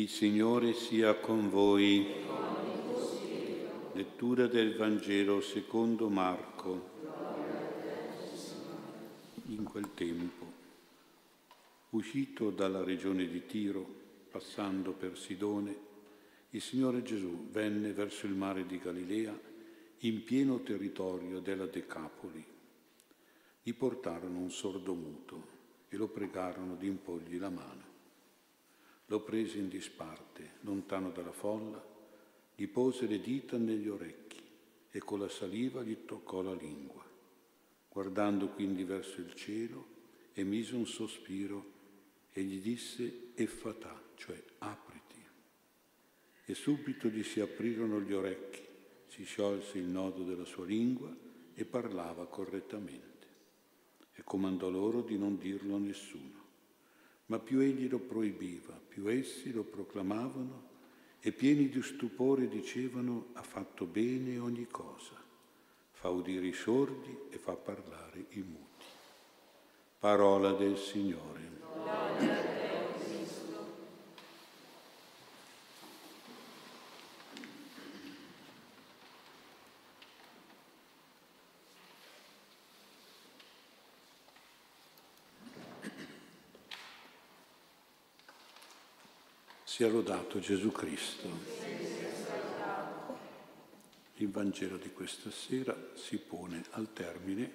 Il Signore sia con voi. Lettura del Vangelo secondo Marco. In quel tempo, uscito dalla regione di Tiro, passando per Sidone, il Signore Gesù venne verso il mare di Galilea in pieno territorio della Decapoli. Gli portarono un sordo muto e lo pregarono di imporgli la mano. Lo prese in disparte, lontano dalla folla, gli pose le dita negli orecchi e con la saliva gli toccò la lingua. Guardando quindi verso il cielo, emise un sospiro e gli disse effatà, cioè apriti. E subito gli si aprirono gli orecchi, si sciolse il nodo della sua lingua e parlava correttamente. E comandò loro di non dirlo a nessuno. Ma più egli lo proibiva, più essi lo proclamavano e pieni di stupore dicevano ha fatto bene ogni cosa, fa udire i sordi e fa parlare i muti. Parola del Signore. Sia lodato Gesù Cristo. Il Vangelo di questa sera si pone al termine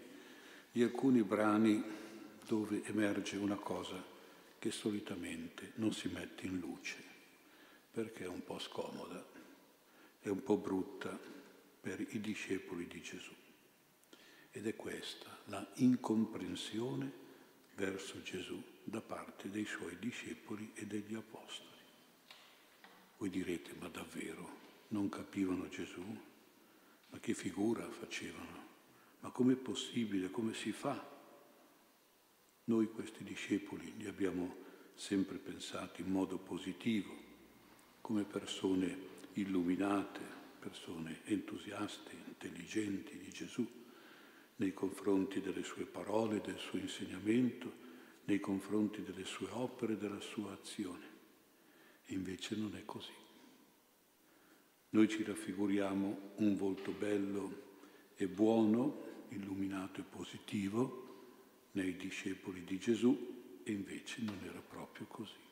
di alcuni brani dove emerge una cosa che solitamente non si mette in luce, perché è un po' scomoda, è un po' brutta per i discepoli di Gesù. Ed è questa la incomprensione verso Gesù da parte dei suoi discepoli e degli apostoli. Voi direte, ma davvero non capivano Gesù? Ma che figura facevano? Ma com'è possibile? Come si fa? Noi questi discepoli li abbiamo sempre pensati in modo positivo, come persone illuminate, persone entusiaste, intelligenti di Gesù, nei confronti delle sue parole, del suo insegnamento, nei confronti delle sue opere, della sua azione. E invece non è così. Noi ci raffiguriamo un volto bello e buono, illuminato e positivo nei discepoli di Gesù e invece non era proprio così.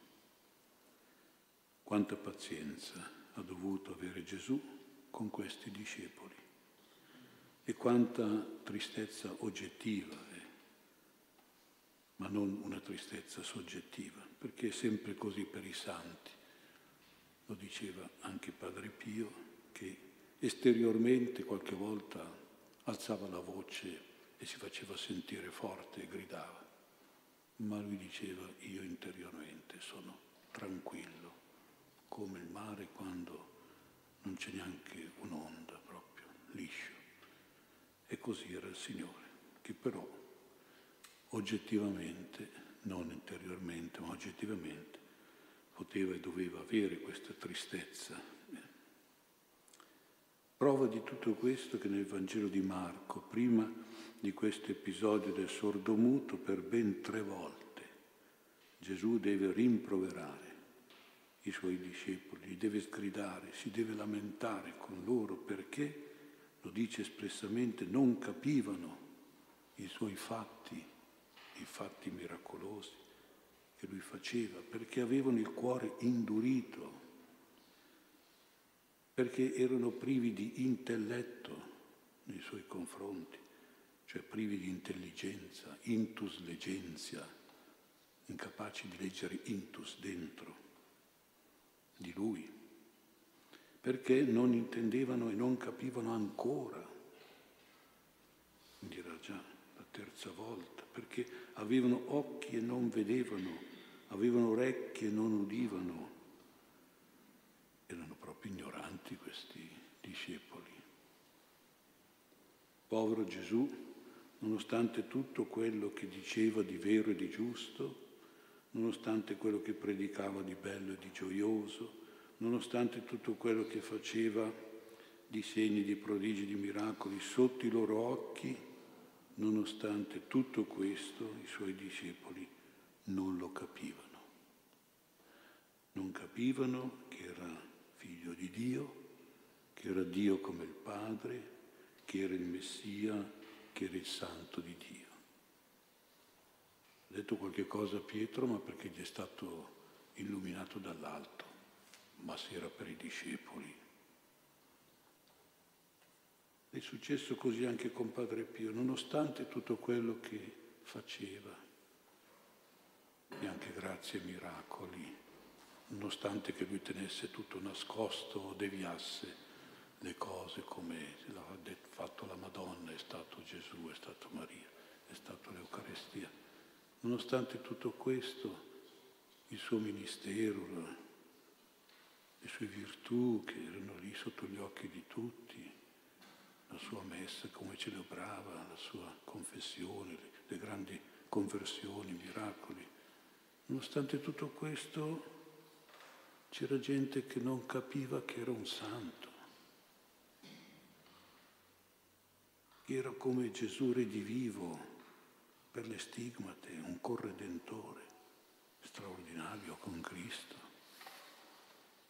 Quanta pazienza ha dovuto avere Gesù con questi discepoli e quanta tristezza oggettiva è, ma non una tristezza soggettiva, perché è sempre così per i santi lo diceva anche Padre Pio, che esteriormente qualche volta alzava la voce e si faceva sentire forte e gridava, ma lui diceva io interiormente sono tranquillo, come il mare quando non c'è neanche un'onda proprio, liscio. E così era il Signore, che però oggettivamente, non interiormente, ma oggettivamente, poteva e doveva avere questa tristezza. Prova di tutto questo che nel Vangelo di Marco, prima di questo episodio del sordomuto, per ben tre volte Gesù deve rimproverare i suoi discepoli, li deve sgridare, si deve lamentare con loro perché, lo dice espressamente, non capivano i suoi fatti, i fatti miracolosi che lui faceva, perché avevano il cuore indurito, perché erano privi di intelletto nei suoi confronti, cioè privi di intelligenza, intus legenzia, incapaci di leggere intus dentro di lui, perché non intendevano e non capivano ancora, era già la terza volta, perché avevano occhi e non vedevano, avevano orecchie e non udivano. Erano proprio ignoranti questi discepoli. Povero Gesù, nonostante tutto quello che diceva di vero e di giusto, nonostante quello che predicava di bello e di gioioso, nonostante tutto quello che faceva di segni, di prodigi, di miracoli sotto i loro occhi, nonostante tutto questo i suoi discepoli non lo capivano. Non capivano che era figlio di Dio, che era Dio come il Padre, che era il Messia, che era il Santo di Dio. Ha detto qualche cosa a Pietro, ma perché gli è stato illuminato dall'alto, ma se era per i discepoli. È successo così anche con Padre Pio, nonostante tutto quello che faceva, e grazie ai miracoli, nonostante che lui tenesse tutto nascosto o deviasse le cose come l'ha fatto la Madonna, è stato Gesù, è stato Maria, è stato l'Eucarestia. Nonostante tutto questo, il suo ministero, le sue virtù che erano lì sotto gli occhi di tutti, la sua messa, come celebrava, la sua confessione, le grandi conversioni, miracoli. Nonostante tutto questo c'era gente che non capiva che era un santo, era come Gesù redivivo per le stigmate, un corredentore straordinario con Cristo,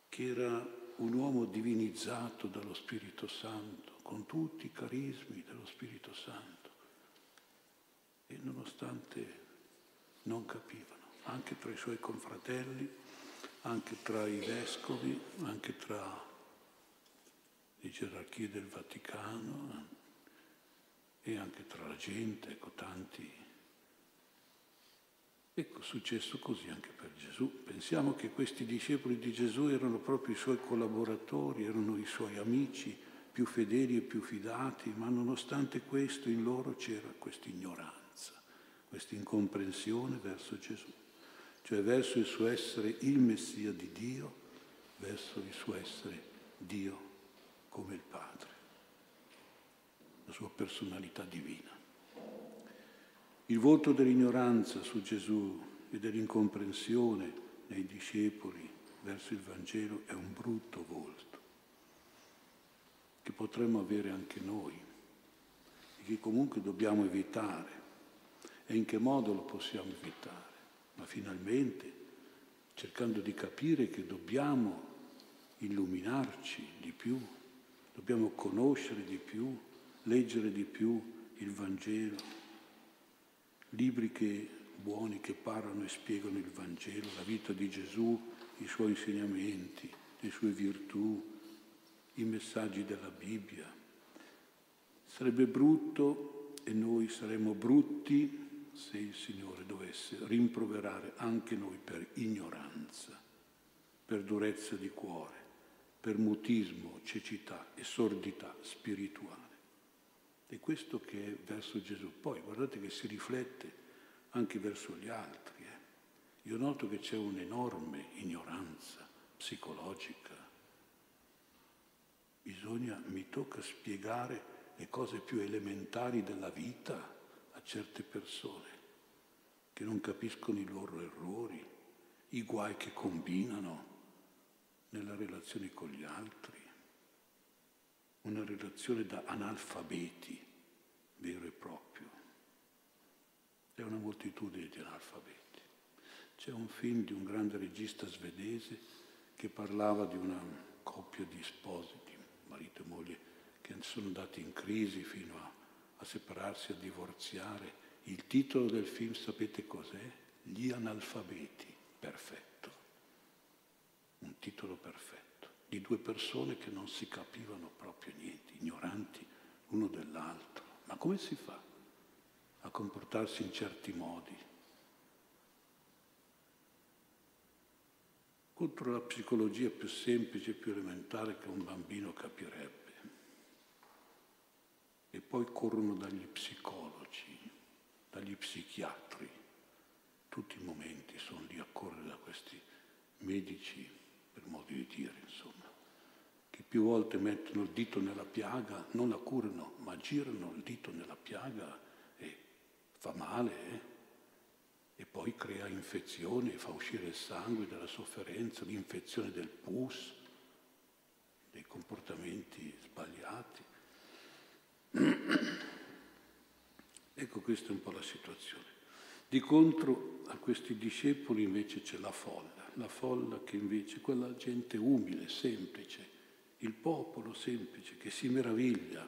che era un uomo divinizzato dallo Spirito Santo, con tutti i carismi dello Spirito Santo. E nonostante non capivano, anche tra i suoi confratelli, anche tra i vescovi, anche tra le gerarchie del Vaticano e anche tra la gente, ecco tanti Ecco, successo così anche per Gesù. Pensiamo che questi discepoli di Gesù erano proprio i suoi collaboratori, erano i suoi amici più fedeli e più fidati, ma nonostante questo in loro c'era questa ignoranza, questa incomprensione verso Gesù, cioè verso il suo essere il Messia di Dio, verso il suo essere Dio come il Padre, la sua personalità divina. Il volto dell'ignoranza su Gesù e dell'incomprensione nei discepoli verso il Vangelo è un brutto volto che potremmo avere anche noi e che comunque dobbiamo evitare. E in che modo lo possiamo evitare? Ma finalmente cercando di capire che dobbiamo illuminarci di più, dobbiamo conoscere di più, leggere di più il Vangelo libri che, buoni che parlano e spiegano il Vangelo, la vita di Gesù, i suoi insegnamenti, le sue virtù, i messaggi della Bibbia. Sarebbe brutto e noi saremmo brutti se il Signore dovesse rimproverare anche noi per ignoranza, per durezza di cuore, per mutismo, cecità e sordità spirituale. È questo che è verso Gesù. Poi guardate che si riflette anche verso gli altri. Eh. Io noto che c'è un'enorme ignoranza psicologica. Bisogna, mi tocca spiegare le cose più elementari della vita certe persone che non capiscono i loro errori, i guai che combinano nella relazione con gli altri una relazione da analfabeti vero e proprio. È una moltitudine di analfabeti. C'è un film di un grande regista svedese che parlava di una coppia di sposi, di marito e moglie, che sono andati in crisi fino a, a separarsi, a divorziare. Il titolo del film sapete cos'è? Gli analfabeti. Perfetto. Un titolo perfetto di due persone che non si capivano proprio niente, ignoranti l'uno dell'altro. Ma come si fa a comportarsi in certi modi? Contro la psicologia più semplice più elementare che un bambino capirebbe. Poi corrono dagli psicologi, dagli psichiatri. Tutti i momenti sono lì a correre da questi medici, per modo di dire, insomma che più volte mettono il dito nella piaga, non la curano, ma girano il dito nella piaga e fa male, eh? e poi crea infezioni, fa uscire il sangue dalla sofferenza, l'infezione del pus, dei comportamenti sbagliati. Ecco, questa è un po' la situazione. Di contro a questi discepoli invece c'è la folla la folla che invece, quella gente umile, semplice, il popolo semplice che si meraviglia,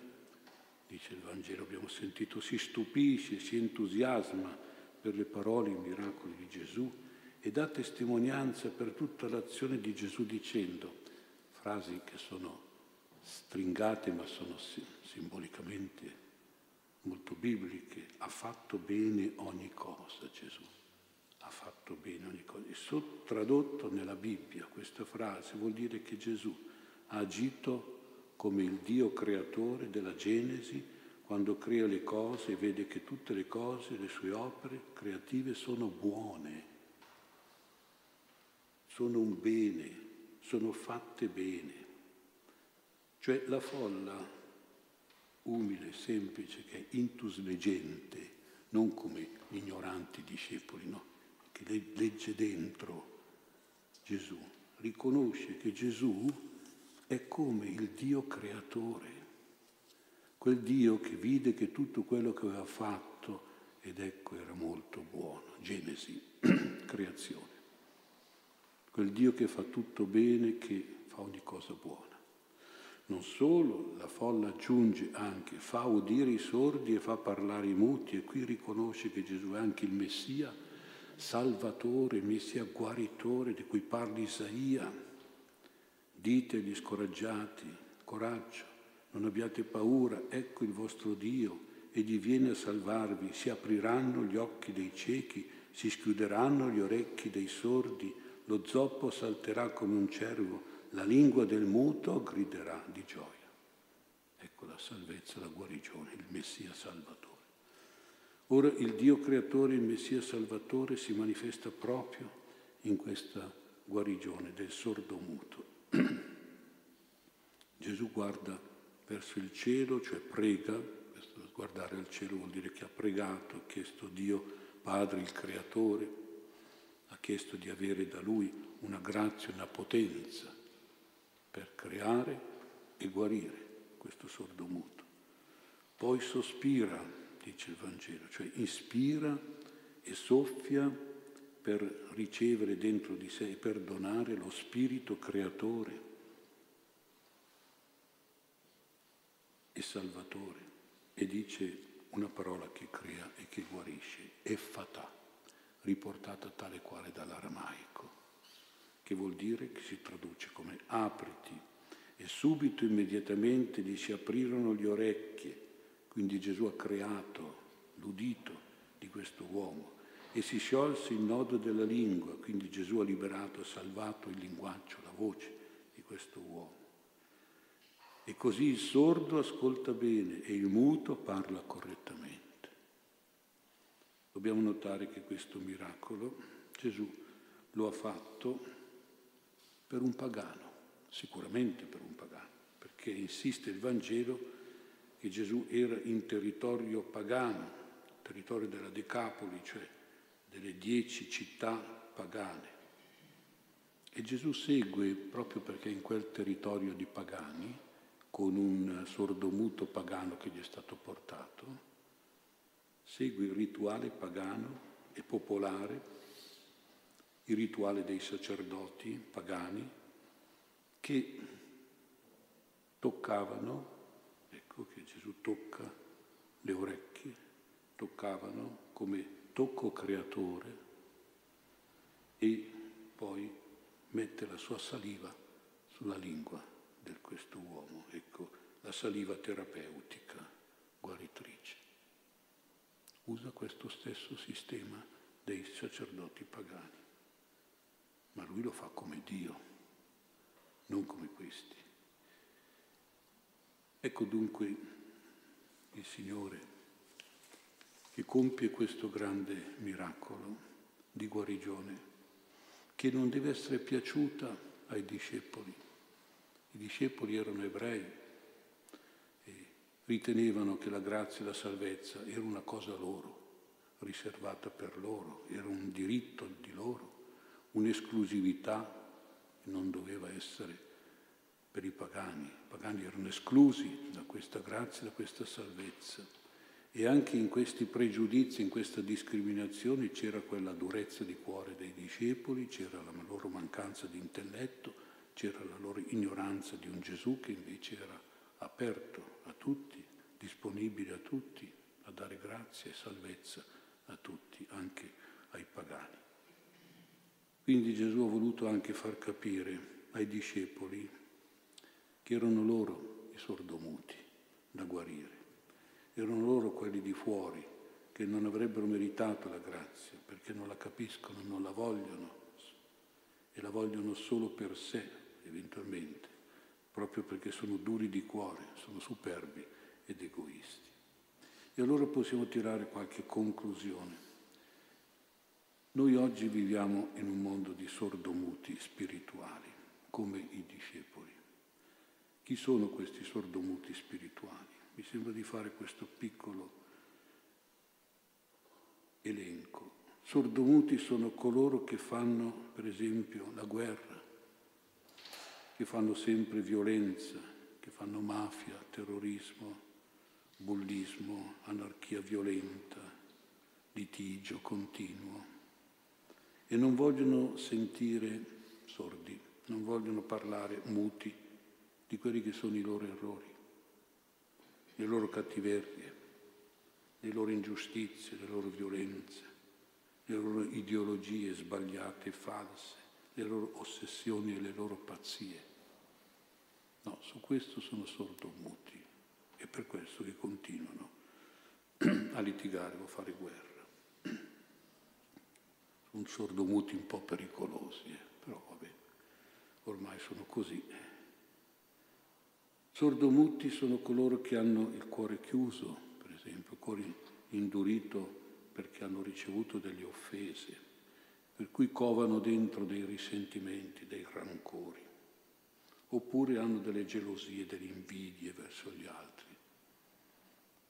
dice il Vangelo, abbiamo sentito, si stupisce, si entusiasma per le parole i miracoli di Gesù e dà testimonianza per tutta l'azione di Gesù dicendo, frasi che sono stringate ma sono simbolicamente molto bibliche, ha fatto bene ogni cosa Gesù, ha fatto bene ogni cosa. E tradotto nella Bibbia questa frase vuol dire che Gesù ha agito come il Dio creatore della Genesi quando crea le cose e vede che tutte le cose, le sue opere creative sono buone, sono un bene, sono fatte bene. Cioè la folla umile, semplice, che è intus leggente, non come gli ignoranti discepoli, no? che legge dentro Gesù, riconosce che Gesù è come il Dio creatore, quel Dio che vide che tutto quello che aveva fatto, ed ecco era molto buono, Genesi, creazione, quel Dio che fa tutto bene, che fa ogni cosa buona. Non solo, la folla aggiunge anche, fa udire i sordi e fa parlare i muti, e qui riconosce che Gesù è anche il Messia, Salvatore, Messia guaritore di cui parla Isaia. Dite agli scoraggiati, coraggio, non abbiate paura, ecco il vostro Dio, egli viene a salvarvi, si apriranno gli occhi dei ciechi, si schiuderanno gli orecchi dei sordi, lo zoppo salterà come un cervo, la lingua del muto griderà di gioia. Ecco la salvezza, la guarigione, il Messia Salvatore. Ora il Dio creatore, il Messia Salvatore si manifesta proprio in questa guarigione del sordo muto. Gesù guarda verso il cielo, cioè prega, guardare al cielo vuol dire che ha pregato, ha chiesto Dio Padre, il Creatore, ha chiesto di avere da Lui una grazia, una potenza per creare e guarire questo sordo muto. Poi sospira, dice il Vangelo, cioè ispira e soffia per ricevere dentro di sé e perdonare lo spirito creatore e salvatore e dice una parola che crea e che guarisce, effata, riportata tale quale dall'aramaico che vuol dire che si traduce come apriti. E subito, immediatamente, gli si aprirono le orecchie, quindi Gesù ha creato l'udito di questo uomo e si sciolse il nodo della lingua, quindi Gesù ha liberato, ha salvato il linguaggio, la voce di questo uomo. E così il sordo ascolta bene e il muto parla correttamente. Dobbiamo notare che questo miracolo Gesù lo ha fatto per un pagano, sicuramente per un pagano, perché insiste il Vangelo che Gesù era in territorio pagano, territorio della Decapoli, cioè delle dieci città pagane. E Gesù segue, proprio perché in quel territorio di pagani, con un sordomuto pagano che gli è stato portato, segue il rituale pagano e popolare il rituale dei sacerdoti pagani che toccavano, ecco che Gesù tocca le orecchie, toccavano come tocco creatore e poi mette la sua saliva sulla lingua di questo uomo, ecco la saliva terapeutica, guaritrice. Usa questo stesso sistema dei sacerdoti pagani ma lui lo fa come Dio, non come questi. Ecco dunque il Signore che compie questo grande miracolo di guarigione, che non deve essere piaciuta ai discepoli. I discepoli erano ebrei e ritenevano che la grazia e la salvezza era una cosa loro, riservata per loro, era un diritto di loro un'esclusività che non doveva essere per i pagani. I pagani erano esclusi da questa grazia, da questa salvezza. E anche in questi pregiudizi, in questa discriminazione c'era quella durezza di cuore dei discepoli, c'era la loro mancanza di intelletto, c'era la loro ignoranza di un Gesù che invece era aperto a tutti, disponibile a tutti, a dare grazia e salvezza a tutti, anche ai pagani. Quindi Gesù ha voluto anche far capire ai discepoli che erano loro i sordomuti da guarire erano loro quelli di fuori che non avrebbero meritato la grazia perché non la capiscono, non la vogliono e la vogliono solo per sé eventualmente, proprio perché sono duri di cuore, sono superbi ed egoisti. E allora possiamo tirare qualche conclusione. Noi oggi viviamo in un mondo di sordomuti spirituali, come i discepoli. Chi sono questi sordomuti spirituali? mi sembra di fare questo piccolo elenco. Sordomuti sono coloro che fanno, per esempio, la guerra, che fanno sempre violenza, che fanno mafia, terrorismo, bullismo, anarchia violenta, litigio continuo e non vogliono sentire sordi, non vogliono parlare muti di quelli che sono i loro errori le loro cattiverie, le loro ingiustizie, le loro violenze, le loro ideologie sbagliate e false, le loro ossessioni e le loro pazzie. No, su questo sono sordomuti e per questo che continuano a litigare o a fare guerra. Sono sordomuti un po' pericolosi, eh, però vabbè, ormai sono così. Sordomuti sono coloro che hanno il cuore chiuso, per esempio, il cuore indurito perché hanno ricevuto delle offese, per cui covano dentro dei risentimenti, dei rancori, oppure hanno delle gelosie, delle invidie verso gli altri,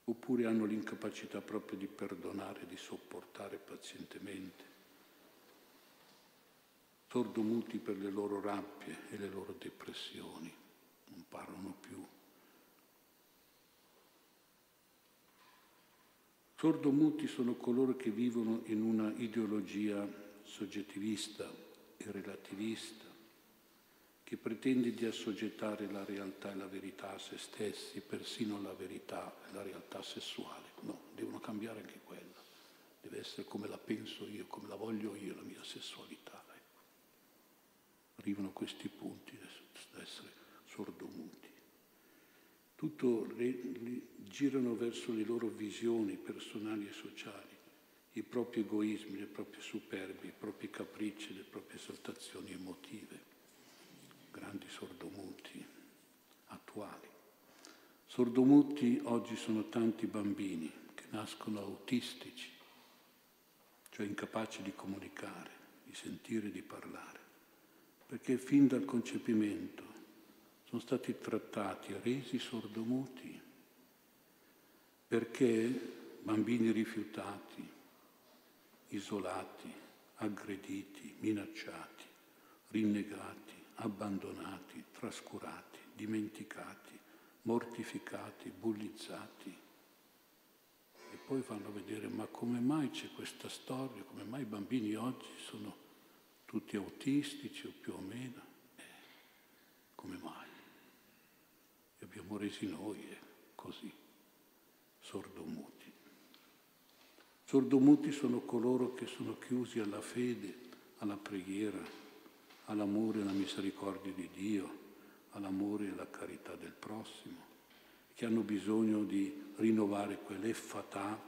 oppure hanno l'incapacità proprio di perdonare, di sopportare pazientemente, sordomuti per le loro rabbie e le loro depressioni non parlano più. Sordomuti sono coloro che vivono in una ideologia soggettivista e relativista, che pretende di assoggettare la realtà e la verità a se stessi, persino la verità e la realtà sessuale. No, devono cambiare anche quella. Deve essere come la penso io, come la voglio io, la mia sessualità. Arrivano questi punti da essere sordomuti. Tutto le, le, girano verso le loro visioni personali e sociali, i propri egoismi, le proprie superbie, i propri capricci, le proprie esaltazioni emotive. Grandi sordomuti attuali. Sordomuti oggi sono tanti bambini che nascono autistici, cioè incapaci di comunicare, di sentire, di parlare, perché fin dal concepimento sono stati trattati, resi sordomuti, perché bambini rifiutati, isolati, aggrediti, minacciati, rinnegati, abbandonati, trascurati, dimenticati, mortificati, bullizzati. E poi vanno a vedere ma come mai c'è questa storia, come mai i bambini oggi sono tutti autistici o più o meno. Eh, come mai? abbiamo resi noi eh, così, sordomuti. Sordomuti sono coloro che sono chiusi alla fede, alla preghiera, all'amore e alla misericordia di Dio, all'amore e alla carità del prossimo, che hanno bisogno di rinnovare quell'effatà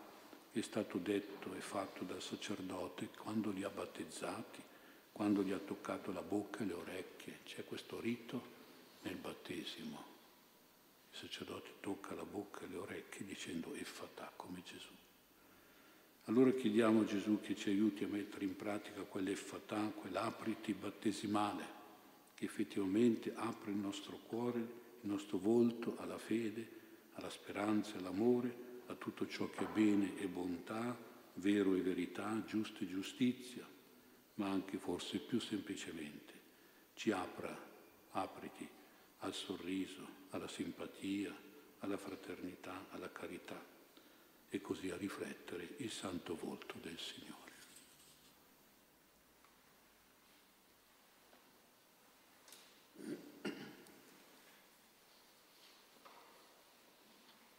che è stato detto e fatto dal sacerdote quando li ha battezzati, quando gli ha toccato la bocca e le orecchie. C'è questo rito nel battesimo il sacerdote tocca la bocca e le orecchie dicendo e fatà come Gesù. Allora chiediamo a Gesù che ci aiuti a mettere in pratica quell'effatà, quell'apriti battesimale, che effettivamente apre il nostro cuore, il nostro volto alla fede, alla speranza, all'amore, a tutto ciò che è bene e bontà, vero e verità, giusto e giustizia, ma anche forse più semplicemente ci apra, apriti al sorriso, alla simpatia, alla fraternità, alla carità. e così a riflettere il santo volto del Signore.